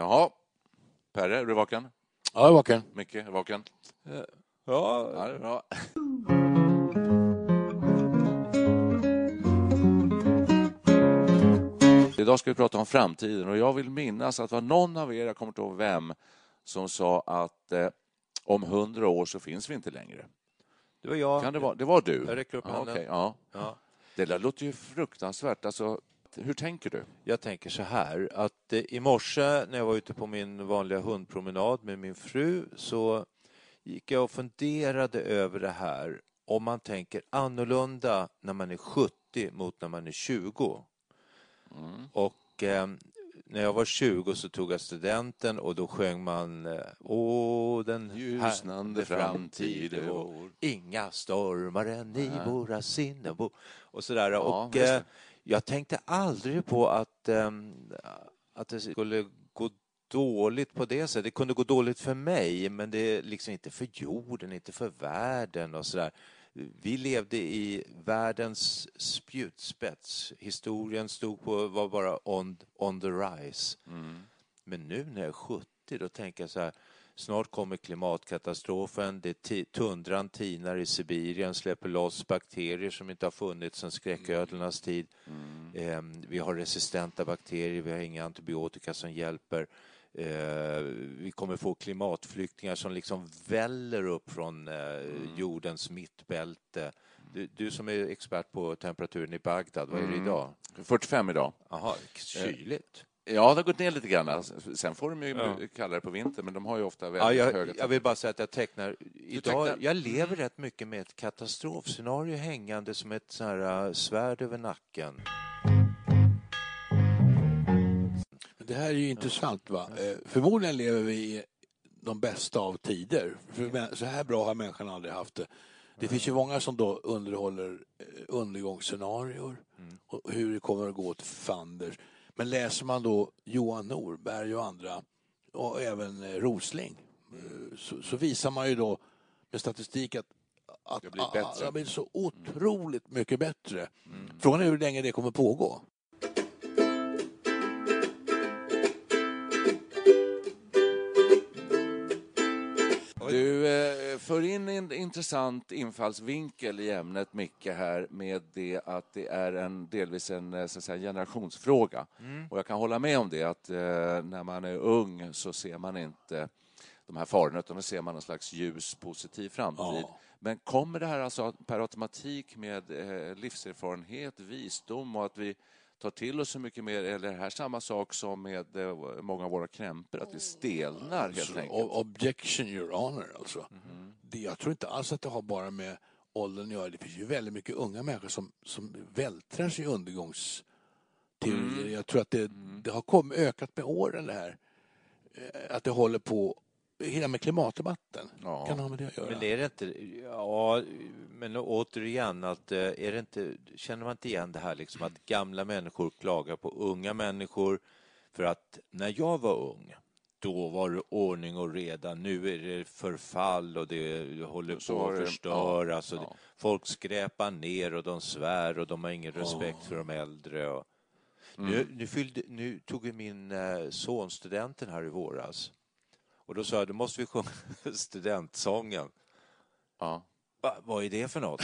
Jaha. Perre, är du vaken? Ja, jag är vaken. Micke, är du vaken? Ja, Ja, det är bra. Idag ska vi prata om framtiden och jag vill minnas att det var någon av er, jag kommer inte ihåg vem, som sa att eh, om hundra år så finns vi inte längre. det var jag. Kan det, vara, det var du? Jag räcker upp ja, handen. okej, ja. Ja. Det där låter ju fruktansvärt. Alltså, hur tänker du? Jag tänker så här att eh, i morse när jag var ute på min vanliga hundpromenad med min fru så gick jag och funderade över det här om man tänker annorlunda när man är 70 mot när man är 20. Och eh, när jag var 20 så tog jag studenten och då sjöng man eh, Åh, den Ljusnande framtid är vår. Inga stormar än i våra sinnen bo. och sådär. Ja, och eh, jag tänkte aldrig på att, ehm, att det skulle gå dåligt på det sättet. Det kunde gå dåligt för mig, men det är liksom inte för jorden, inte för världen och sådär. Vi levde i världens spjutspets. Historien stod på, var bara on, on the rise. Men nu när jag är 70, då tänker jag så här, snart kommer klimatkatastrofen, det tundran tinar i Sibirien, släpper loss bakterier som inte har funnits sedan skräcködlornas tid. Ehm, vi har resistenta bakterier, vi har inga antibiotika som hjälper. Eh, vi kommer få klimatflyktingar som liksom väller upp från eh, jordens mittbälte. Du, du som är expert på temperaturen i Bagdad, vad är det idag? 45 idag. Jaha, kyligt. Ja, det har gått ner lite grann. Alltså, Sen får de ju Ja. kallare på vintern, men de har ju ofta väldigt Ja, höga jag, jag vill bara säga att jag tecknar... Idag, tecknar- Jag lever rätt mycket med ett katastrofscenario hängande som ett sån här uh, svärd över nacken. Det här är ju intressant. Va? Eh, Förmodligen lever vi i de bästa av tider. För så här bra har människan aldrig haft det. Det finns ju många som då underhåller eh, undergångsscenarior och hur det kommer att gå till fanders. Men läser man då Johan Norberg och andra och även eh, Rosling eh, så, så visar man ju då med statistik att att Det. Mm. ah, blir så otroligt mycket bättre. Frågan är hur länge det kommer pågå. För in en intressant infallsvinkel i ämnet, Micke, här med det att det är en, delvis en eh, så säga, generationsfråga. Och jag kan hålla med om det, att eh, när man är ung så ser man inte de här farorna, utan då ser man en slags ljus, positiv framtid. Ja. Men kommer det här alltså per automatik med eh, livserfarenhet, visdom och att vi tar till oss så mycket mer, eller är det här samma sak som med eh, många av våra krämpor, att vi stelnar helt Så, enkelt? Objection, your honor. Alltså. Det, jag tror inte alls att det har bara med åldern att göra. Det finns ju väldigt mycket unga människor som, som vältrar sig i undergångsteorier. Jag tror att det, det har kom, ökat med åren det här. Eh, Att det håller på, hela med klimatdebatten. Ja. Kan ha med det att göra. Men är det inte... Ja, men återigen, att, eh, är det inte, känner man inte igen det här liksom att gamla människor klagar på unga människor? För att när jag var ung, då var det ordning och reda. Nu är det förfall och det håller på att förstöras. ja, ja. Folk skräpar ner och de svär och de har ingen respekt för de äldre. Och... Nu, nu, fyllde, nu tog min eh, son studenten här i våras. Och då sa jag, då måste vi sjunga studentsången. Ja. Va, vad är det för något?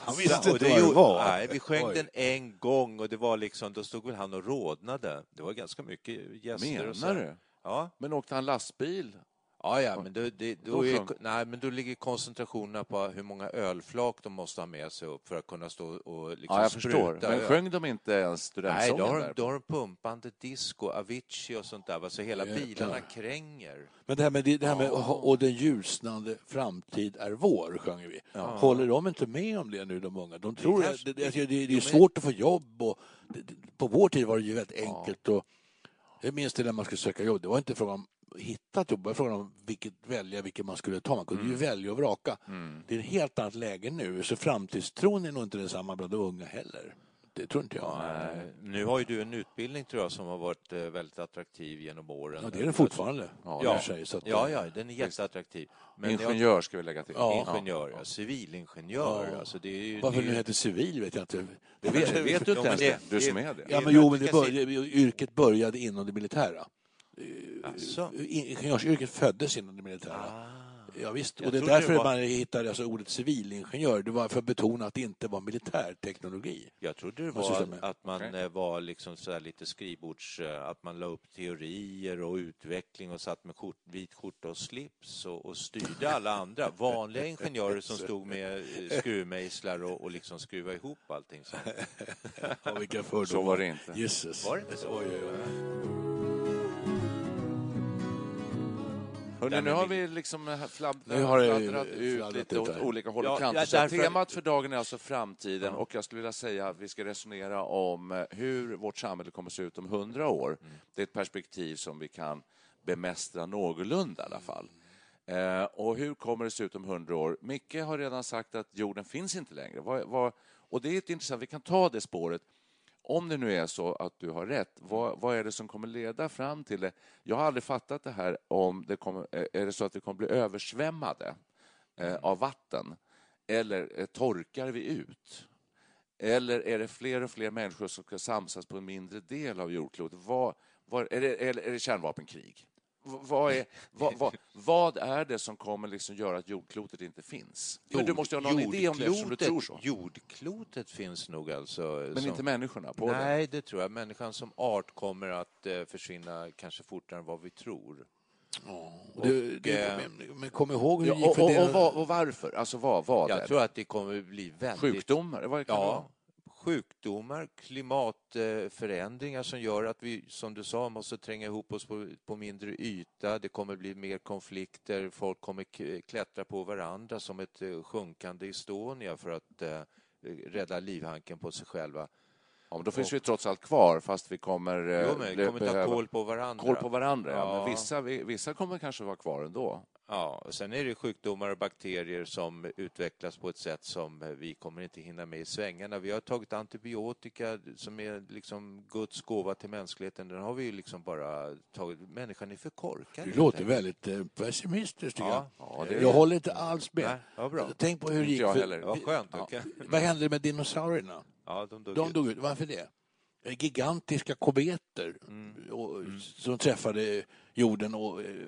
Han visste inte vad det var. Nej, vi sjöng Oj. den en gång och det var liksom, då stod väl han och rodnade. Det var ganska mycket gäster. och så. Menar du? Ja, Men åkte han lastbil? Ja, ja men, då, det, då, är, sjöng- nej, men då ligger koncentrationerna på hur många ölflak de måste ha med sig upp för att kunna stå och liksom Ja, jag spruta förstår. Men öl. sjöng de inte ens Nej, studentsången då har, de, då har de pumpande disco, Avicii och sånt där. Så hela Jäklar. bilarna kränger. Men det här med, det här med och den ljusnande framtid är vår, sjunger vi. Håller de inte med om det nu, de unga? De tror kanske- att det, det, det, det är svårt att få jobb och det, det, på vår tid var det ju väldigt enkelt. Och, jag minns det när man skulle söka jobb. Det var inte frågan om att hitta ett jobb, det var frågan om vilket, välja vilket man skulle ta. Man kunde ju välja och vraka. Det är ett helt annat läge nu, så framtidstron är nog inte densamma bland de unga heller. Det tror inte jag. Eh, Nu har ju du en utbildning tror jag som har varit eh, väldigt attraktiv genom åren. Ja, det är det fortfarande. Ja, sig, så att, Ja, ja, den är jätteattraktiv. Men Ingenjör ska vi lägga till. Ja. Ingenjör, ja. civilingenjör. Ja. Alltså det är ju, Varför det är det ju- heter civil vet jag inte. Det vet, vet du inte ens det- det? Du som är det. Ja, men jo, men det började, yrket började inom det militära. Alltså, Ingenjörsyrket föddes inom det militära. Ja, visst. Jag och det är därför det var- man hittade alltså ordet civilingenjör. Det var för att betona att det inte var militärteknologi. jag trodde det var att man Okej. eh, var liksom så här lite skrivbords... eh, Att man la upp teorier och utveckling och satt med skjort, vit skjorta och slips och, och styrde alla andra. Vanliga ingenjörer som stod med eh, skruvmejslar och, och liksom skruvade ihop allting. Så. Ja, vilka fördomar. Så var det inte. Jesus. Var det inte så? Oj, oj, oj. Hörrni, Nej, nu men har vi- liksom fladdrat, Nu ut lite åt olika håll och Ja, kanter. ja, därför- temat för dagen är alltså framtiden och jag skulle vilja säga att vi ska resonera om eh, hur vårt samhälle kommer att se ut om hundra år. Mm. Det är ett perspektiv som vi kan bemästra någorlunda i alla fall. Eh, och hur kommer det se ut om hundra år? Micke har redan sagt att jorden finns inte längre. Vad, vad, och det är ett intressant, vi kan ta det spåret. Om det nu är så att du har rätt, vad, vad är det som kommer leda fram till det? Jag har aldrig fattat det här om det kommer, är det så att vi kommer bli översvämmade eh, av vatten? Eller eh, torkar vi ut? Eller är det fler och fler människor som ska samsas på en mindre del av jordklotet? Vad, vad, är, det, är det kärnvapenkrig? Vad är, vad, vad, vad är det som kommer liksom göra att jordklotet inte finns? Men du måste ju ha någon idé om det eftersom du tror så. Jordklotet finns nog alltså. Men som- inte människorna på det. Nej, det tror jag. Människan som art kommer att eh, försvinna kanske fortare än vad vi tror. Och det, det, eh, men, men kom ihåg hur Ja, det gick och, för och, det. och, vad, och varför? Alltså vad, vad är Jag det? tror att det kommer bli väldigt... Sjukdomar? Vad kan det vara? Sjukdomar, klimatförändringar som gör att vi, som du sa, måste tränga ihop oss på, på mindre yta. Det kommer bli mer konflikter. Folk kommer klättra på varandra som ett eh, sjunkande Estonia för att eh, rädda livhanken på sig själva. Ja, men då finns vi trots allt kvar fast vi kommer, eh, Jo, men be- kommer ta koll på varandra. Koll på varandra, ja. Ja. Men vissa, vi- vissa kommer kanske vara kvar ändå. Ja, och sen är det sjukdomar och bakterier som utvecklas på ett sätt som vi kommer inte hinna med i svängarna. Vi har tagit antibiotika som är liksom Guds gåva till mänskligheten. Den har vi ju liksom bara tagit. Människan är för korkad. Du låter väldigt eh, pessimistisk tycker Ja, jag. Ja, det Jag håller inte alls med. Nej, ja, bra. Tänk på hur det Inte gick. jag för- heller. Ja, skönt. Ja. Vad hände med dinosaurierna? Ja, de dog De ut. dog ut. Varför det? Eh, Gigantiska kometer Mm. och, som träffade jorden och eh,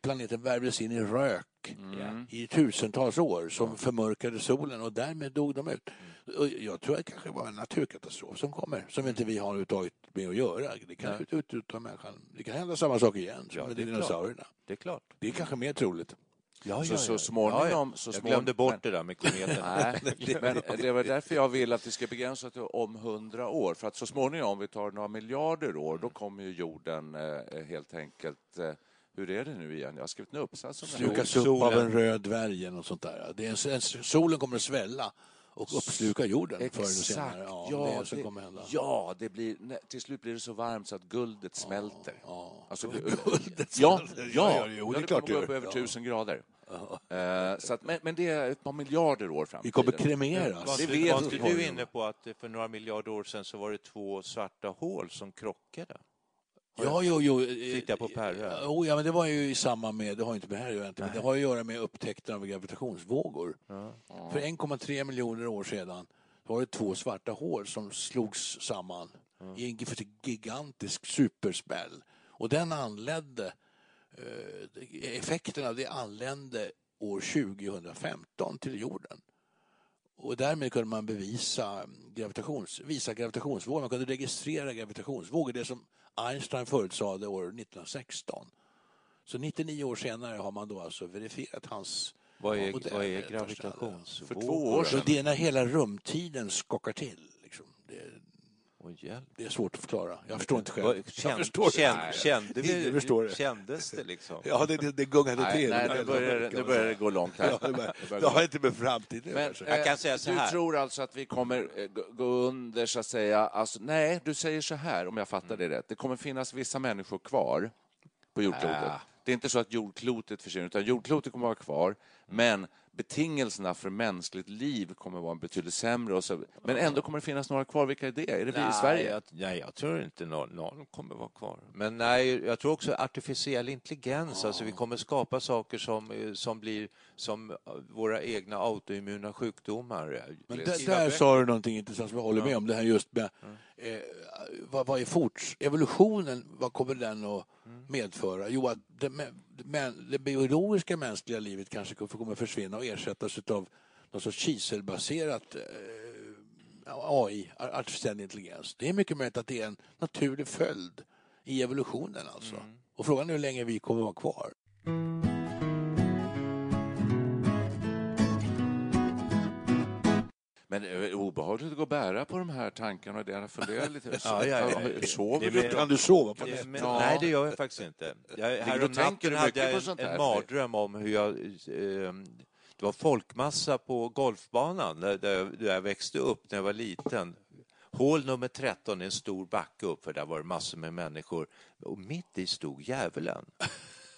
planeten värvdes in i rök Mm. i tusentals år som förmörkade solen och därmed dog de ut. Och jag tror att det kanske var en naturkatastrof som kommer som inte vi har överhuvudtaget med att göra. Det kan utrota människan. Det kan hända samma sak igen som Ja, med det dinosaurierna. Det är klart. Det är kanske mer troligt. Ja, Så, så småningom... Så Jag små- glömde bort men- det där med kometen. Nej, men det var därför jag vill att vi ska begränsa till om hundra år. För att så småningom, om vi tar några miljarder år, då kommer ju jorden eh, helt enkelt... Eh, hur är det nu igen? Jag har skrivit en uppsats om det. här. Slukas upp solen. av en röd dvärg något sånt där. Det är en, en, solen kommer att svälla och uppsluka jorden förr eller Exakt. senare. Ja, Ja, det det. Ja, det blir, nej, till slut blir det så varmt så att guldet smälter. Ja. Alltså, Guldet ja, smälter. ja, Ja, jo, det det kommer gå det upp över Ja. tusen grader. Eh, så att, men, men det är ett par miljarder år fram Vi kommer kremeras. Var Det inte, vet var inte vi. du inne på att för några miljarder år sedan så var det två svarta hål som krockade? Ja, jo, jo. Tittar på Perre. Jo, ja, men det var ju i samband med, det har inte med det här att göra, men det har att göra med upptäckten av gravitationsvågor. För 1,3 miljoner år sedan var det två svarta hål som slogs samman i en gi- gigantisk supersmäll. Och den anledde, eh, effekten av det anlände år 2015 till jorden. Och därmed kunde man bevisa gravitations, visa gravitationsvågor. Man kunde registrera gravitationsvågor, det som Einstein förutsade år 1916. Så 99 år senare har man då alltså verifierat hans Vad är, modell. vad är gravitationsvågor? För två år Så sedan. det är när hela rumtiden skakar till. Liksom. Det, Åh, hjälp. det är svårt att förklara. Jag förstår inte själv. Vad- Jag Känd, förstår det. känd, kände Ingen vi, förstår det. Kändes det liksom? Ja, det, det, det gungade Nej, till. nej nu, börjar, det- nu börjar det gå långt här. Ja, det, börjar- Det det har inte med framtiden Men. Jag kan säga så du här. tror alltså att vi kommer eh, gå- under, så att säga... Alltså, nej, du säger så här, om jag fattar det rätt. Det kommer finnas vissa människor kvar på jordklotet. Äh. Det är inte så att jordklotet försvinner, utan jordklotet kommer att vara kvar. Men betingelserna för mänskligt liv kommer att vara betydligt sämre. Och så, men ändå kommer det finnas några kvar. Vilka är det? Är det vi i Sverige? Jag, nej, jag tror inte någon, någon kommer vara kvar. Men nej, jag tror också artificiell intelligens. Alltså vi kommer skapa saker som, eh, som blir som eh, våra egna autoimmuna sjukdomar. Men Skriva där, där sa du någonting intressant som jag håller med om. Det här just med eh, vad, vad är forts, evolutionen, vad kommer den att medföra? Jo, att det, mä- det, biologiska mänskliga livet kanske kommer kommer försvinna och ersättas av någon sorts kiselbaserat eh, AI, artificiell intelligens. Det är mycket möjligt att det är en naturlig följd i evolutionen alltså. Och frågan är hur länge vi kommer att vara kvar. Men eh, obehagligt att gå och bära på de här tankarna och det. Jag funderar lite. Ja, ja, ja. Sover du? Kan du sova på men, Ja. Nej, det gör jag faktiskt inte. Jag, du härom och tänker natten du hade jag en, en mardröm om hur jag... Eh, det var folkmassa på golfbanan där, där, jag- växte upp när jag var liten. Hål nummer 13 är en stor backe upp för där var det massor med människor. Och mitt i stod djävulen.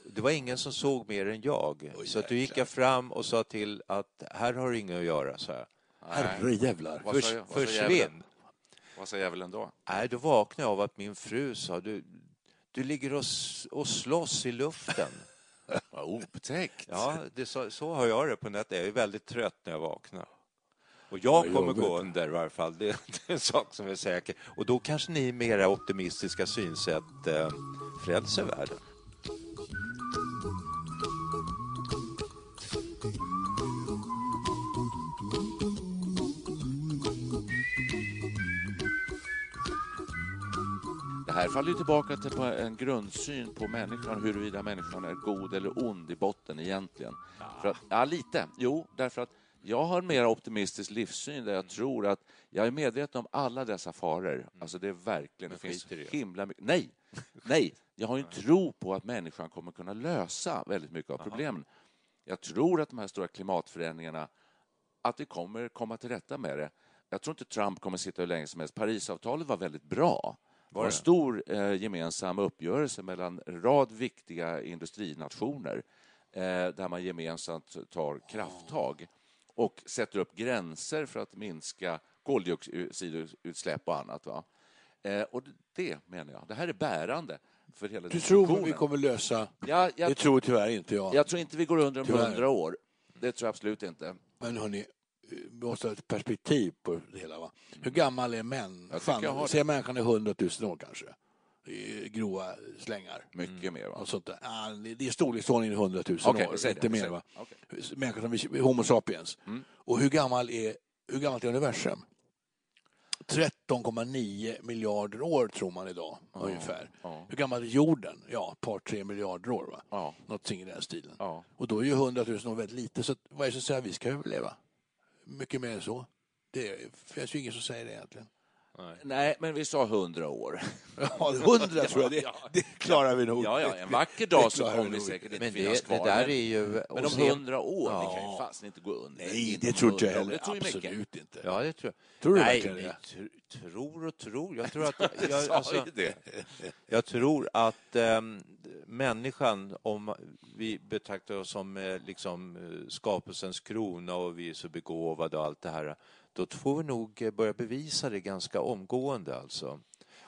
Det var ingen som såg mer än jag. Så att då gick jag fram och sa till att här har du inget att göra, så här. Herre jävlar. Vad sa- Förs, försvinn. Vad sa djävulen då? Nej, då vaknade jag av att min fru sa du, du ligger och, och slåss i luften. Vad otäckt. Ja, det, så, så har jag det på nätet. Jag är väldigt trött när jag vaknar. Och jag kommer gå under i varje fall. Det, det är en sak som är säker. Och då kanske ni med era optimistiska synsätt eh, frälser världen. Här faller tillbaka till på en grundsyn på människan, huruvida människan är god eller ond i botten egentligen. För att, ja, lite. Jo, därför att jag har en mer optimistisk livssyn där jag tror att jag är medveten om alla dessa faror. Alltså det är verkligen, det finns himla mycket. Nej, nej, jag har ju en tro på att människan kommer kunna lösa väldigt mycket av problemen. Jag tror att de här stora klimatförändringarna, att vi kommer komma till rätta med det. Jag tror inte Trump kommer sitta hur länge som helst. Parisavtalet var väldigt bra. Det var en stor eh, gemensam uppgörelse mellan en rad viktiga industrinationer eh, där man gemensamt tar krafttag och sätter upp gränser för att minska koldioxidutsläpp och annat. Va? Eh, och det menar jag, det här är bärande för hela Du tror att vi kommer lösa... Ja, Det jag, tror tyvärr inte jag. jag tror inte vi går under om hundra år. Det tror jag absolut inte. Men hörni, måste ha ett perspektiv på det hela. Va? Hur gammal är män? Jag tycker jag har Fan, det. säg människan är hundratusen år kanske. I grova slängar. Mycket mer. Va? Och sånt där. Ja, det är storleksordningen hundratusen Okej, år, vi säger inte det, vi mer. Va? Okej. Människan som vi, Homo sapiens. Mm. Och hur gammal är, hur gammalt är universum? 13,9 miljarder år tror man idag, ungefär. ja. Hur gammal är jorden? Ja, ett par, tre miljarder år. Va? Ja. Någonting i den stilen. Ja. Och då är ju 100 000 år väldigt lite, så vad är det som säger att vi ska överleva? Mycket mer än så. Det finns ju ingen som säger det egentligen. Nej, men vi sa hundra år. Ja, 100 tror jag, det, det klarar vi nog. Ja, ja, en vacker Det dag så kommer vi säkert inte finnas det, kvar. det där är ju... Men om hundra år, Ja. vi kan ju fasen inte gå under. Nej, det tror inte jag 100 år. heller. Det tror vi mycket. Absolut inte. Ja, det tror jag. Tror du Nej, verkligen det? tr- tror och tror. Jag tror att... Jag, Jag alltså, det. jag tror att ehm, människan, om vi betraktar oss som eh, liksom, eh, skapelsens krona och vi är så begåvade och allt det här, då får vi nog eh, börja bevisa det ganska omgående alltså.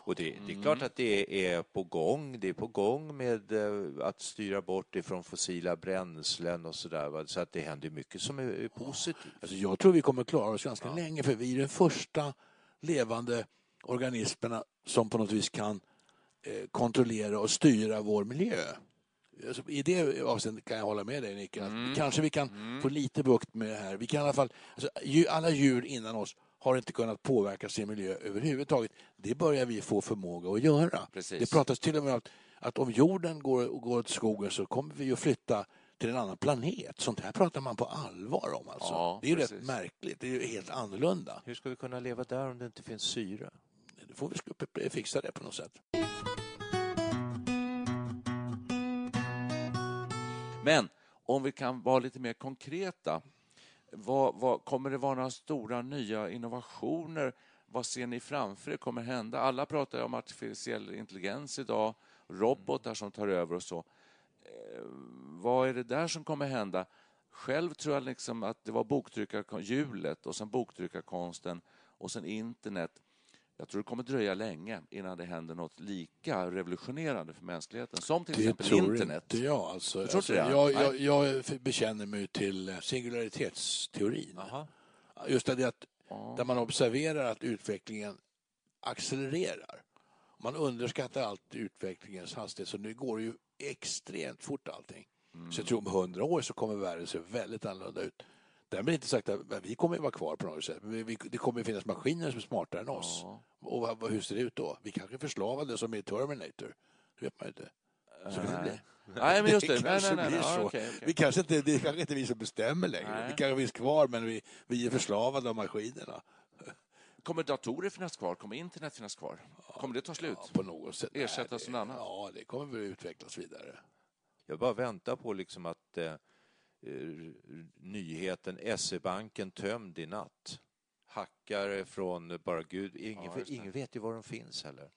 Och det, det är klart att det är på gång. Det är på gång med eh, att styra bort ifrån fossila bränslen och sådär. Så att det händer mycket som är, positivt. Alltså, jag tror vi kommer klara oss ganska länge, för vi är den första levande organismerna som på något vis kan eh, kontrollera och styra vår miljö. Alltså, I det avseendet kan jag hålla med dig, Nicke. att Kanske vi kan få lite bukt med det här. Vi kan i alla fall, alltså, alla djur innan oss har inte kunnat påverka sin miljö överhuvudtaget. Det börjar vi få förmåga att göra. Precis. Det pratas till och med om att, att om jorden går, går åt skogen så kommer vi att flytta till en annan planet. Sånt här pratar man på allvar om. Alltså. Ja, det är ju precis. rätt märkligt. Det är ju helt annorlunda. Hur ska vi kunna leva där om det inte finns syre? Det får vi fixa det på något sätt. Men om vi kan vara lite mer konkreta. Vad, vad, kommer det vara några stora nya innovationer? Vad ser ni framför er kommer hända? Alla pratar ju om artificiell intelligens idag, robotar som tar över och så. Eh, vad är det där som kommer hända? Själv tror jag liksom att det var boktryckarhjulet och sen boktryckarkonsten och sen internet. Jag tror det kommer dröja länge innan det händer något lika revolutionerande för mänskligheten som till Det exempel tror internet. inte jag. Alltså, Du tror alltså, inte det? jag, jag, jag bekänner mig till singularitetsteorin. Aha. Just det att där man observerar att utvecklingen accelererar. Man underskattar alltid utvecklingens hastighet, så nu går det ju extremt fort allting. Så jag tror om hundra år så kommer världen se väldigt annorlunda ut. Därmed inte sagt att vi kommer att vara kvar på något sätt. Men vi, det kommer att finnas maskiner som är smartare än oss. Och vad, vad, hur ser det ut då? Vi kanske är förslavade som i Terminator. Det vet man ju inte. Så kan det bli. Nej, men just det. Nej, kanske nej, nej, blir nej. Ja, så. okej, okej. Vi kanske inte, det är kanske inte vi som bestämmer längre. Nej. Vi kanske finns kvar, men vi, vi är förslavade av maskinerna. Kommer datorer finnas kvar? Kommer internet finnas kvar? Kommer det ta slut? Ja, på något sätt. Ersättas Nej, av något annat? Ja, det kommer väl utvecklas vidare. Jag bara väntar på liksom att eh, nyheten SE-banken tömd i natt. Hackare från bara Gud. Ingen, Ja, ingen vet ju var de finns heller.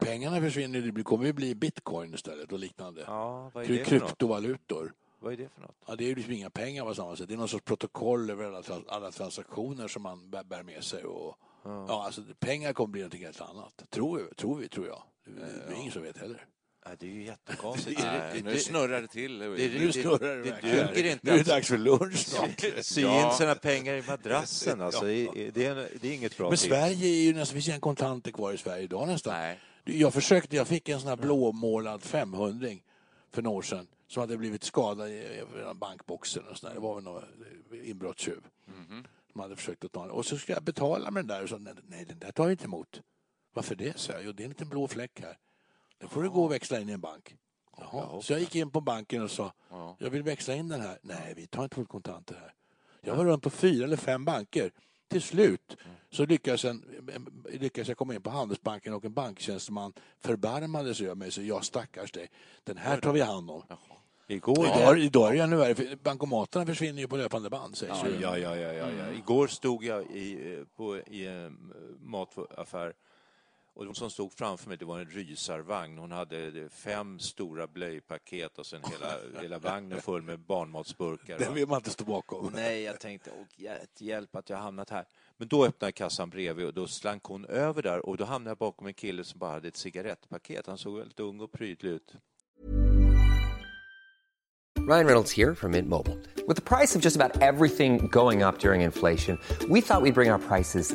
Pengarna försvinner, det kommer ju bli bitcoin istället och liknande. Ja, vad är det något? Kryptovalutor. Vad är det för något? Ja, det är ju liksom inga pengar på samma sätt. Det är någon sorts protokoll över alla, trans- alla transaktioner som man bär, med sig. Och, ja. alltså, pengar kommer bli någonting helt annat. Tror tror, vi, tror jag. Det är är ingen som vet heller. Nej, det är ju jättekonstigt. Nej, nu snurrar det till. det- Nu snurrar det, det verkligen. duger inte Nu är det dags för lunch snart. Sy Ja. in sina pengar i madrassen alltså. Det är, det är inget bra Men. Sverige är ju nästan, det finns inga kontanter kvar i Sverige idag nästan. Nej. Jag försökte, jag fick en sån här blåmålad 500 för några år sedan som hade blivit skadad i bankboxen och. Det var väl någon inbrottstjuv som hade försökt att ta den. Och så ska jag betala med den där och så, nej, nej den där tar jag inte emot. Varför det? Så jag. Jo, det är en liten blå fläck här. Den får du gå och växla in i en bank. Jaha. Så jag gick in på banken och sa, jag vill växla in den här. Nej, vi tar inte emot kontanter här. Jag var runt på fyra eller fem banker. Till slut så lyckades, en, lyckades jag komma in på Handelsbanken och en banktjänsteman förbarmade sig över mig. Så jag stackars dig, den här tar vi hand om. Igår, Idag, idag är det ännu värre, bankomaterna försvinner ju på löpande band sägs Ja, ja, ja, ja, ja, ja. Igår stod jag i, eh, på, i en mataffär och de som stod framför mig det var en rysarvagn. Hon hade eh, fem stora blöjpaket och sen hela, hela vagnen full med barnmatsburkar. Den vill man inte stå bakom. Nej, jag tänkte, åh, hjälp att jag hamnat här. Men då öppnade kassan bredvid och då slank hon över där och då hamnade jag bakom en kille som bara hade ett cigarettpaket. Han såg väldigt ung och prydlig ut. Ryan Reynolds here from Mint Mobile. With the price of just about everything going up during inflation, we thought we'd bring our prices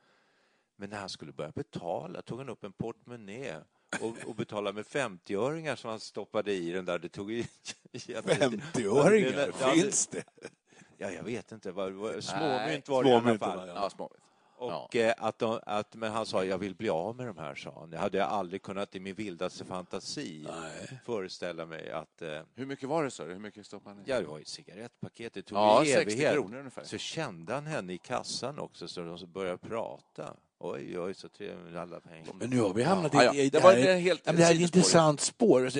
Men när han skulle börja betala tog han upp en portmonnä och, och betalade med 50-öringar som han stoppade i den där. Det tog ju... 50-öringar, Ja, finns det? Ja, jag vet inte. Nej, småmynt var det i alla småmynt fall. Ja, småvitt. Och, eh, att de, att, men han sa jag vill bli av med de här, sa han. Det hade jag aldrig kunnat i min vildaste fantasi föreställa mig att... Eh, Hur mycket var det, sa du? Hur mycket stoppade ni? ja, det var ju cigarettpaket. Det tog Ja, ju 60 evighet. kronor ungefär. Så kände han henne i kassan också, så de började prata. Oj, oj, så trevligt. Alla pengar. Men nu har vi hamnat Ja, ja. i, i Det det, var ett helt Ja, det här är ett intressant spår.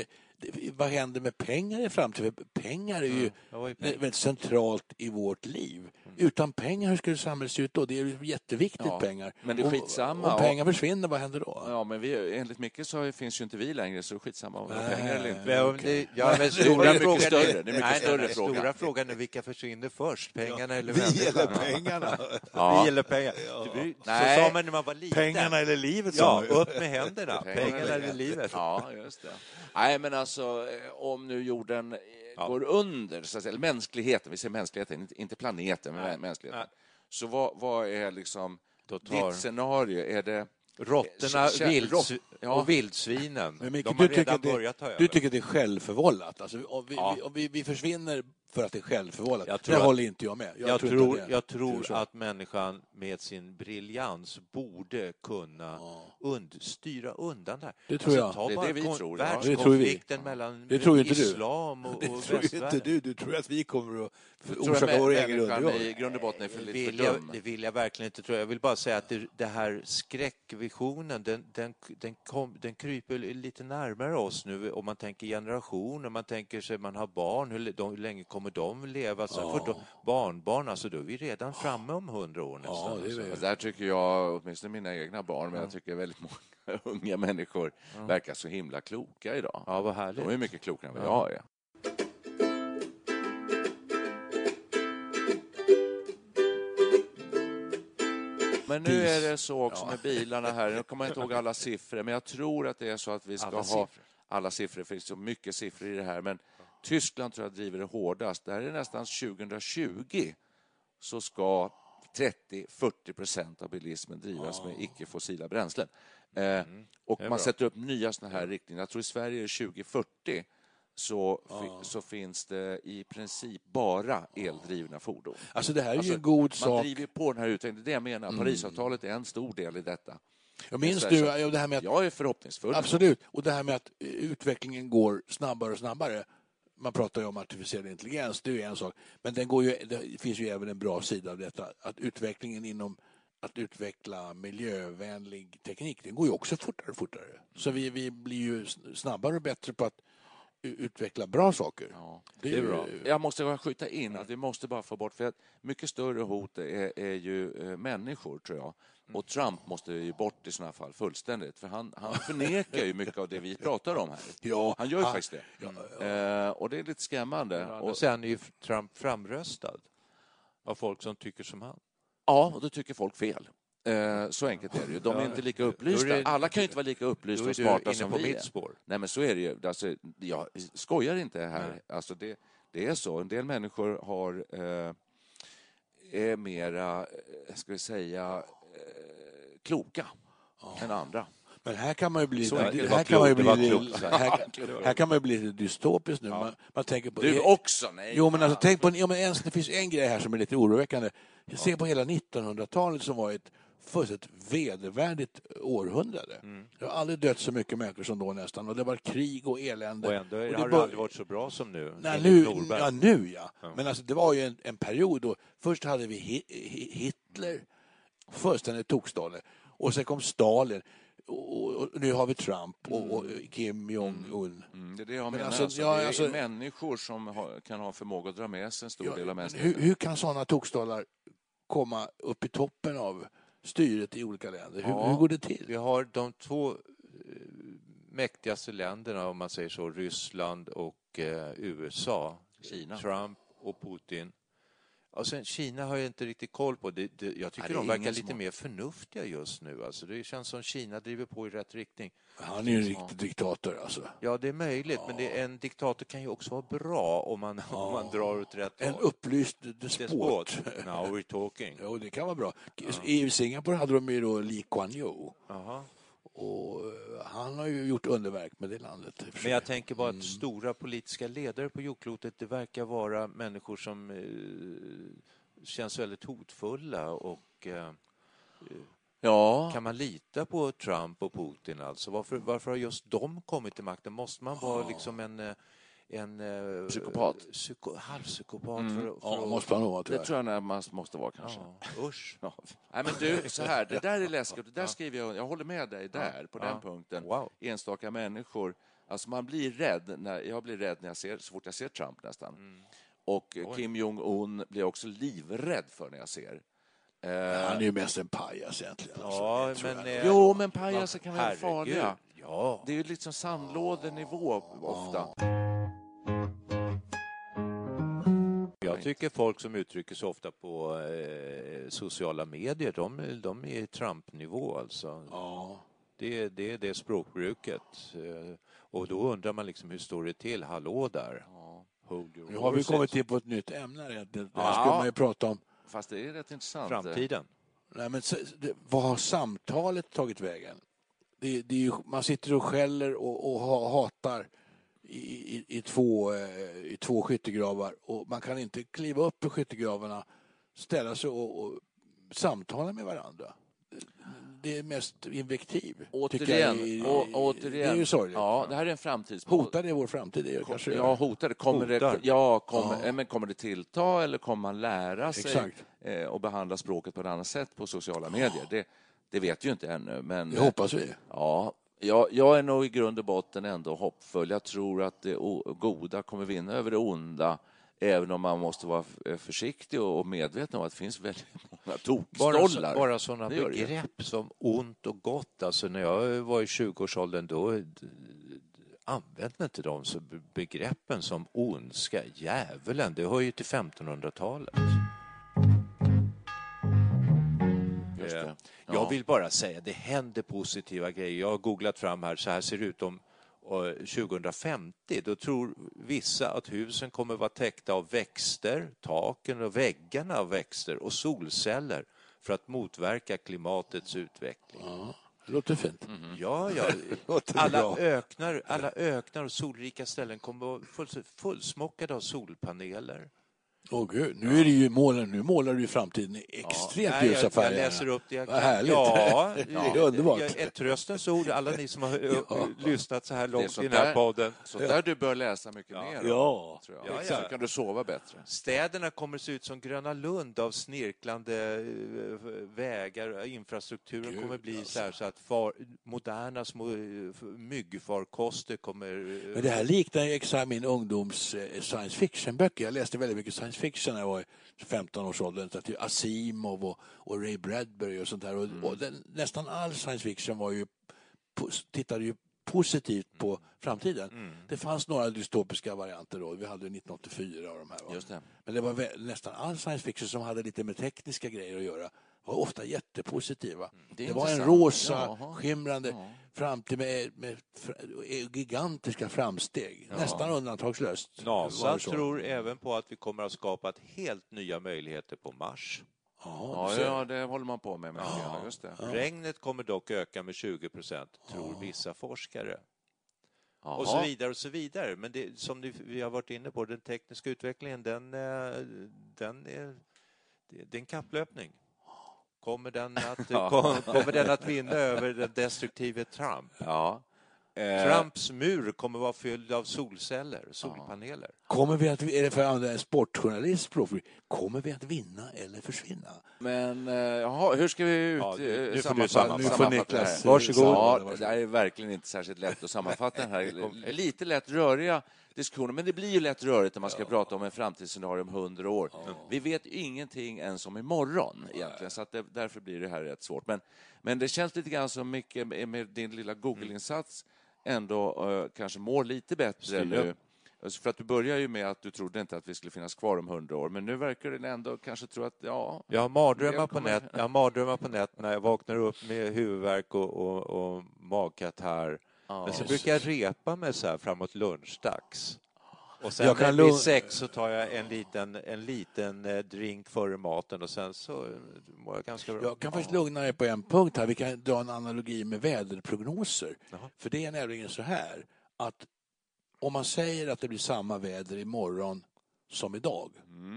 Vad händer med pengar i framtiden? Pengar är ju pengar. väldigt centralt i vårt liv. Utan pengar, hur skulle samhället se ut då? Det är ju jätteviktigt, Ja, pengar. men det är skitsamma. Om pengar försvinner, vad händer då? Ja, men vi, enligt Micke så finns ju inte vi längre, så det är skitsamma om vi har pengar eller inte. Men, det, ja, men Det är stora mycket frågan större. är, Det är mycket nej, större nej, fråga. Stora frågan är vilka försvinner först, pengarna eller Vi människan? eller pengarna? Vi eller pengar. Så Nej. sa man när man var liten. Pengarna eller livet, Ja, sa ju. upp med händerna. Pengarna eller livet. Ja, just det. Nej, men alltså, eh, om nu jorden eh, går under, så att säga, eller mänskligheten, vi säger mänskligheten, inte- planeten, men Nej. mänskligheten. Nej. Så vad, vad är liksom Då tar- ditt scenario? Är det... Råttorna vilds, ja. och vildsvinen, Men Micke, de du har tycker, redan börjat ta över. du tycker att det är självförvållat? Alltså, om vi, Ja. vi, om vi, vi försvinner för att det är självförvållat? Jag det tror att- håller inte jag med. jag, inte tror, att det- jag det tror att människan med sin briljans borde kunna und, styra undan det här. Det tror jag. ta Det är bara det vi tror, ja. Det tror vi. Världskonflikten mellan Det tror inte islam och, Det och tror ju inte västvärlden. du. Du tror att vi kommer att Jag tror orsaka vår egen undergång. i grund och botten är för Det lite vill, för jag, dum. det vill jag verkligen inte tro. Jag vill bara säga att det, det här skräckvisionen, den, den, den, kom, den kryper lite närmare oss nu om man tänker generation, om man tänker sig man har barn, hur, de, hur länge kommer de leva? Sen får de, barnbarn, alltså då är vi redan framme om hundra år nästan. Ja, det alltså. Alltså, där tycker jag, åtminstone mina egna barn, men jag tycker väldigt många unga människor verkar så himla kloka idag. Ja, vad härligt. De är mycket klokare än vad jag är. Men nu är det så också med bilarna här, nu kommer jag inte ihåg alla siffror, men jag tror att det är så att vi ska Alla ha siffror. alla siffror, för det finns så mycket siffror i det här, men Tyskland tror jag driver det hårdast. Det här är nästan 2020 så ska 30-40 procent av bilismen drivas med icke-fossila bränslen. Eh, och man bra. sätter upp nya såna här riktlinjer. Jag tror i Sverige är det 2040 så, fi- så finns det i princip bara eldrivna fordon. Alltså det här är ju Alltså, en god Man sak. Mm. driver på den här utvecklingen. Det är det jag menar. Parisavtalet är en stor del i detta. Jag minns du ja, det här med att Jag är förhoppningsfull. Absolut. Och det här med att eh, utvecklingen går snabbare och snabbare. Man pratar ju om artificiell intelligens, det är ju en sak. Men den går ju, det finns ju även en bra sida av detta. Att utvecklingen inom att utveckla miljövänlig teknik, den går ju också fortare och fortare. Så vi, vi blir ju snabbare och bättre på att utveckla bra saker. Ja. det är, bra. Jag måste bara skjuta in att vi måste bara få bort, för att mycket större hot är, är ju eh, människor, tror jag. Och Trump måste ju bort i sådana fall fullständigt, för han, han förnekar ju mycket av det vi pratar om här. Ja, Han gör ju han- faktiskt det. Eh, och det är lite skrämmande. Och Och, sen är ju Trump framröstad av folk som tycker som han. ja, och då tycker folk fel. Eh, så enkelt är det ju. De är Ja, inte lika upplysta. Alla kan ju inte vara lika upplysta och smarta som på vi mitt är. spår. Nej, men så är det ju. Alltså, jag skojar inte här. Alltså, det, det är så. En del människor har, eh, är mera, eh, ska vi säga, kloka än andra. Men här kan man ju bli, här kan man ju bli, lite- klokt. här, här kan man ju bli lite dystopisk nu. Man, man tänker på, Du också? Nej. Jo, men alltså, tänk på, ja, men ens, det finns en grej här som är lite oroväckande. Se på hela 1900-talet som var ett fullständigt vedervärdigt århundrade. Mm. Det har aldrig dött så mycket människor som då nästan och det var krig och elände. Och ändå Och har det aldrig varit så bra som nu. Nej, nu, ja, nu ja. Men alltså, det var ju en, en period då först hade vi Hi- Hi- Hitler, fullständigt tokstolle, och sen kom Stalin. Och, och, nu har vi Trump och, och Kim Jong-Un. Mm, det är det jag Men menar. alltså, Alltså, ja, det är alltså- människor som har, kan ha förmåga att dra med sig en stor Ja, del av mänskligheten. hur, hur kan sådana tokstollar komma upp i toppen av styret i olika länder? Hur, Ja. hur går det till? Vi har de två eh, mäktigaste länderna, om man säger så, Ryssland och eh, USA. Kina. Trump och Putin. Och sen Kina har jag inte riktigt koll på. Det, det, jag tycker är de verkar lite har- mer förnuftiga just nu. Alltså, det känns som Kina driver på i rätt riktning. Han är ju en riktig diktator alltså. Ja, det är möjligt, men det, en diktator kan ju också vara bra om man, om man drar åt rätt En håll. upplyst despot. Despot. Now we're talking. Jo, det kan vara bra. I Singapore hade de ju då Lee Kuan Yew. Jaha. Och eh, han har ju gjort underverk med det landet. Men jag tänker bara att stora politiska ledare på jordklotet, det verkar vara människor som eh, känns väldigt hotfulla och eh, Ja, kan man lita på Trump och Putin alltså? Varför, varför har just de kommit till makten? Måste man vara liksom en eh, en eh, Psykopat. Psyko, halvpsykopat Mm. för, för Ja, att... måste man nog vara det tror jag nog man måste vara kanske. Ja, usch. Ja. Nej, men du, så här, det där är läskigt. Det där skriver jag, jag håller med dig där, på den punkten. Wow. Enstaka människor. Alltså man blir rädd, när, jag blir rädd när jag ser, så fort jag ser Trump nästan. Mm. Och Kim Jong-Un blir jag också livrädd för när jag ser. Eh, Han är ju mest en pajas egentligen. alltså. Ja, tror men... eh, Jo, men pajaser kan vara farliga. Ja. Det är ju liksom sandlådenivå ofta. Jag tycker folk som uttrycker sig ofta på eh, sociala medier, de, de är i Trump-nivå alltså. Ja. Det, det är det språkbruket. Eh, och då undrar man liksom hur står det till? Hallå där. Your Nu har vi kommit in på ett nytt ämne. Det här Ja. skulle man ju prata om. Fast det är rätt intressant. Framtiden. Nej, men, det, vad har samtalet tagit vägen? Det, det är ju, man sitter och skäller och, och ha, hatar i, i, i, två, eh, i två skyttegravar och man kan inte kliva upp i skyttegravarna, ställa sig och, och samtala med varandra. Det är mest invektiv. tycker jag. Återigen, Det å, återigen. Det är ju sorgligt. Ja, det här är en framtidspodd. Hotar det vår framtid? Det är det kanske Ja, hotade. Kommer, Hotar. Det, ja, kommer, eh, Men kommer det tillta eller kommer man lära sig Exakt. eh, och behandla språket på ett annat sätt på sociala medier? Det, det vet ju inte ännu. Men, Det hoppas vi. Ja, jag, jag är nog i grund och botten ändå hoppfull. Jag tror att det goda kommer vinna över det onda även om man måste vara f- försiktig och medveten om att det finns väldigt många tokstollar. bara sådana gör det begrepp som ont och gott. Alltså när jag var i 20-årsåldern då använde inte de begreppen som ondska, djävulen. Det hör ju till 1500-talet. Just det. Eh, Ja. Jag vill bara säga, det händer positiva grejer. Jag har googlat fram här, så här ser det ut om eh, 2050. Då tror vissa att husen kommer vara täckta av växter, taken och väggarna av växter och solceller för att motverka klimatets utveckling. Ja, det låter fint. Ja, ja. låter Alla öknar, alla öknar och solrika ställen kommer att vara full, fullsmockade av solpaneler. Åh gud, nu, är det ju målen, nu målar du ju framtiden i extremt Nej, ljusa färger. jag läser upp det jag Vad kan. härligt. Ja, det är underbart. Ett tröstens ord, alla ni som har ö, lyssnat så här långt i den här där- podden. Så där du bör läsa mycket mer om, Ja, tror jag. Ja, Så ja. kan du sova bättre. Städerna kommer se ut som Gröna Lund av snirklande eh, vägar. Infrastrukturen Gud, kommer bli alltså. så här så att far, moderna små eh, myggfarkoster kommer... eh, Men det här liknar ju exakt min ungdoms eh, science fiction-böcker. Jag läste väldigt mycket science fiction när jag var i 15 års ålder. Det- Asimov och, och Ray Bradbury och sånt där. Och, Mm. och den, nästan all science fiction var ju, tittade ju positivt på framtiden. Mm. Det fanns några dystopiska varianter då. Vi hade 1984 och de här. det. Men det var nästan all science fiction som hade lite med tekniska grejer att göra var ofta jättepositiva. Det, Det är var en rosa, Jaha. skimrande Ja. framtid med, med fr- gigantiska framsteg. Nästan undantagslöst. NASA det tror även på att vi kommer att skapa helt nya möjligheter på Mars. Ja, Ja, ja, det håller man på med. Mycket. Ja. Just det. Regnet kommer dock öka med 20 procent, tror vissa forskare. Jaha. Och så vidare och så vidare. Men det, som ni- vi har varit inne på, den tekniska utvecklingen, den, eh, den är, det, det är en kapplöpning. Kommer den, att, kom, kommer den att vinna över den destruktive Trump? Ja. Eh, Trumps mur kommer vara fylld av solceller, solpaneler. Kommer vi att, är det för en sportjournalist språkbruk, kommer vi att vinna eller försvinna? Men eh, jaha, hur ska vi ut, Ja, nu- nu får du sammanfatta. Nu får Niklas-? Varsågod. Ja, det här är verkligen inte särskilt lätt att sammanfatta den här lite lätt röriga diskussioner. Men det blir ju lätt rörigt när man ska prata om en framtidsscenario om hundra år. Vi vet ingenting ens om imorgon egentligen, så det, därför blir det här rätt svårt. Men, men det känns lite grann som mycket med, med din lilla Google-insats ändå eh, kanske mår lite bättre Styr nu. Alltså, För att du börjar ju med att du trodde inte att vi skulle finnas kvar om hundra år, men nu verkar det ändå kanske tro att ja, Jag har mardrömmar på, nät, jag har mardrömmar på nätterna. Jag vaknar upp med huvudvärk och, och, och magkatarr. Men så brukar jag repa mig så här framåt lunchdags. Och sen Jag kan vid sex så tar jag en liten, en liten eh, drink före maten och sen så eh, mår jag ganska bra. Jag kan faktiskt lugna dig på en punkt här. Vi kan dra en analogi med väderprognoser. För det är nämligen så här att om man säger att det blir samma väder imorgon som idag,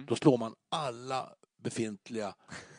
då slår man alla befintliga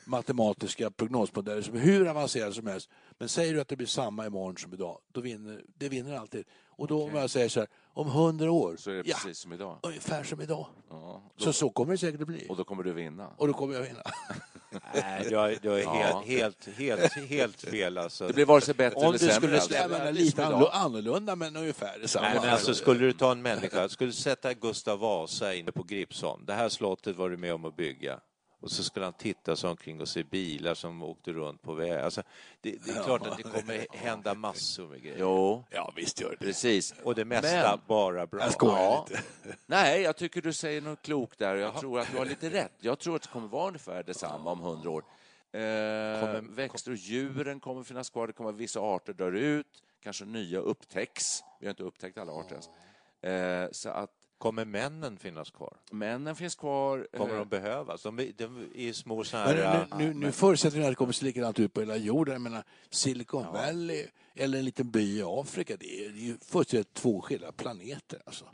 matematiska prognosmodeller som är hur avancerade som helst. Men säger du att det blir samma imorgon som idag, då vinner det vinner alltid. Och då om jag säger så här, om hundra år, så är det ja, precis som idag. ungefär som idag. Ja, då, Så så kommer det säkert att bli. och då kommer du vinna. Och då kommer jag vinna. Nej, du har, du har Ja. helt, helt, helt, helt fel alltså. Det blir vare sig bättre Om eller du sämre. skulle alltså. Jag menar, lite annorlunda, annorlunda men ungefär detsamma. Nej, men alltså, skulle du ta en människa, skulle du sätta Gustav Vasa inne på Gripsholm, det här slottet var du med om att bygga, och så skulle han titta sig omkring och se bilar som åkte runt på väg. Alltså, det, det är klart att det kommer hända massor med grejer. Jo, Ja, visst gör det. precis. Och det mesta Men- bara bra. Jag Ja. lite. Nej, jag tycker du säger något klokt där. Jag tror att du har lite rätt. Jag tror att det kommer vara ungefär detsamma om hundra år. Eh, växter och djuren kommer finnas kvar. Det kommer vissa arter dör ut. Kanske nya upptäcks. Vi har inte upptäckt alla arter ens. Eh, så att Kommer männen finnas kvar? männen finns kvar. Kommer Eh, de behövas? De, är- de är små så Men här... nu, nu, nu förutsätter vi att det kommer se likadant ut på hela jorden. Jag menar, Silicon Valley eller en liten by i Afrika, det är, det är ju fullständigt två skilda planeter. Alltså.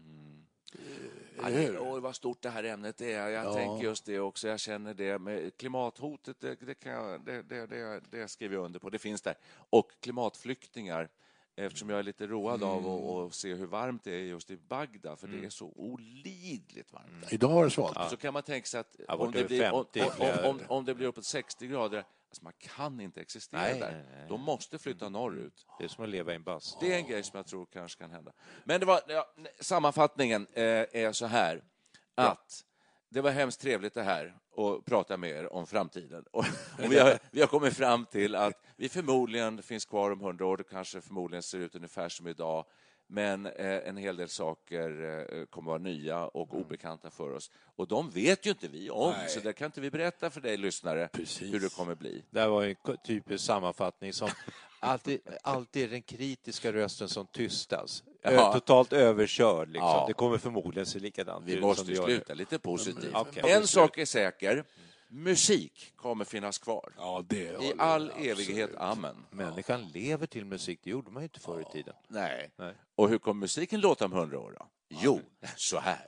Ja, det- Oj, vad stort det här ämnet är. Jag Ja. tänker just det också. Jag känner det. Med klimathotet, det, det, kan jag, det, det, det, det skriver jag under på. Det finns där. Och klimatflyktingar. Eftersom jag är lite road av Mm. att att se hur varmt det är just i Bagdad, för det är så olidligt varmt. där. Idag var det svalt. Så kan man tänka sig att Ja, om det, blir, om, 50 om, om, det blir uppåt 60 grader, alltså man kan inte existera Nej, där. nej, nej. De måste flytta norrut. Det är som att leva i en bastu. Det är en grej som jag tror kanske kan hända. Men det var, ja, sammanfattningen eh, är så här att det var hemskt trevligt det här att prata med er om framtiden. Och, och vi, har, vi har kommit fram till att vi förmodligen finns kvar om hundra år. Det kanske förmodligen ser ut ungefär som idag. Men eh, en hel del saker eh, kommer vara nya och obekanta för oss. Och de vet ju inte vi om, Nej. så det kan inte vi berätta för dig lyssnare Precis. hur det kommer bli. Det var en typisk sammanfattning som alltid, alltid är den kritiska rösten som tystas. Ja. Totalt överkörd. Liksom. Ja. Det kommer förmodligen se likadant Vi ut måste ju gör sluta lite positivt. Okej. En sak är säker. Musik kommer finnas kvar. Ja, det I all jag evighet. absolut. Amen. Människan lever till musik, det gjorde man ju inte förr i tiden. Nej. Nej. Och hur kommer musiken låta om hundra år? Då? Jo, så här.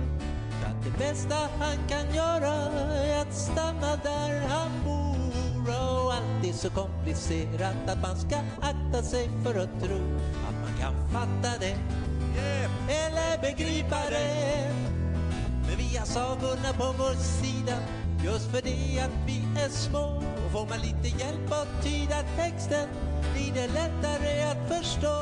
det bästa han kan göra är att stanna där han bor. Och allt är så komplicerat att man ska akta sig för att tro att man kan fatta det eller begripa det. Men vi har sagorna på vår sida just för det att vi är små. Och får man lite hjälp att tyda texten blir det lättare att förstå.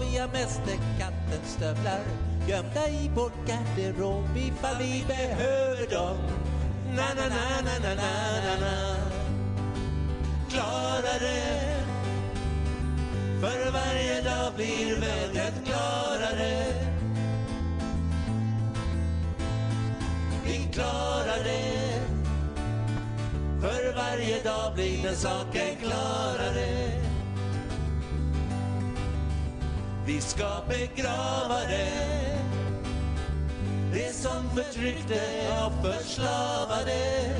Vi har mästerkattens stövlar gömda i vår garderob ifall vi behöver dem. Na-na-na-na-na-na-na. Klarare för varje dag blir vädret klarare. Vi klarar det. För varje dag blir den saken klarare. Vi ska begrava det. Det som förtryckte och förslavade.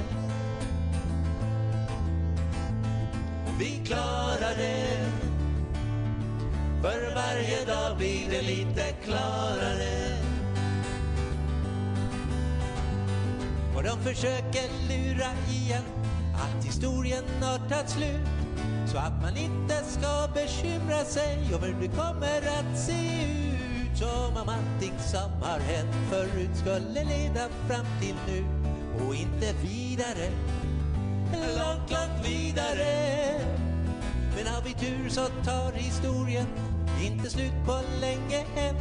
Vi klarar det För varje dag blir det lite klarare. Och de försöker lura igen att historien har tagit slut. Så att man inte ska bekymra sig över hur det kommer att se ut som om allting som har hänt förut skulle leda fram till nu och inte vidare, långt, långt vidare. Men har vi tur så tar historien inte slut på länge än.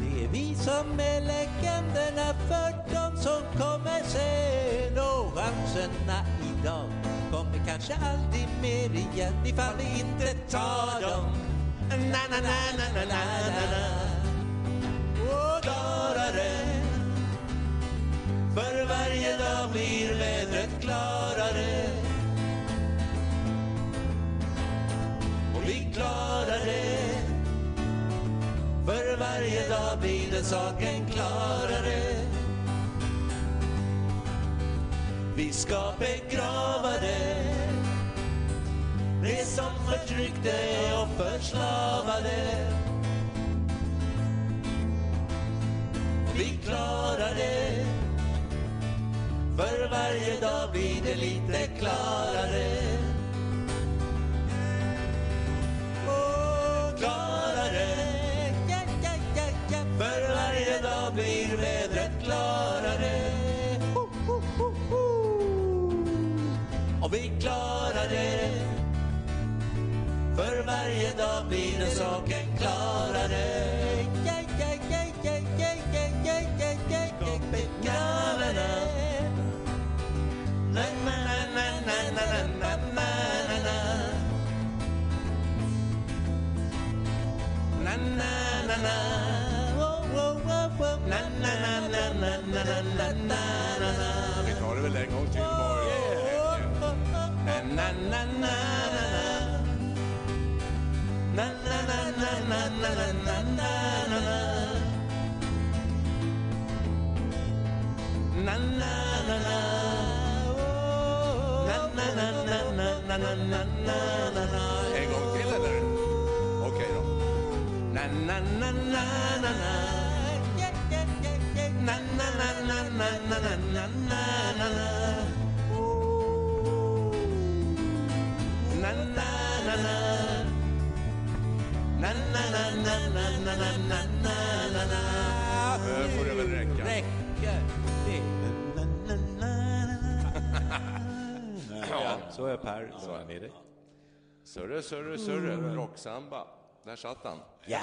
Det är vi som är legenderna för de som kommer sen och chanserna idag kommer kanske aldrig mer igen ifall vi inte tar dem. Na, na, na, na, na, na, na, varje dag blir det saken klarare. Vi ska begrava det. Det som förtryckte och förslavade. Vi klarar det. För varje dag blir det lite klarare. Klarar det. Ho, ho, ho, ho. Och vi klarar det. För varje dag blir den saken klarare. Så är Per. Lugna ner dig. Sörre, sörre, sörre. Mm. Rocksamba. Där satt han. Ja.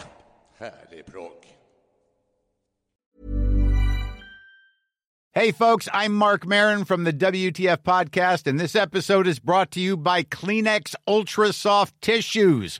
Härlig progg. Hey, folks, I'm Mark Marin from the WTF Podcast, and this episode is brought to you by Kleenex Ultra Soft Tissues,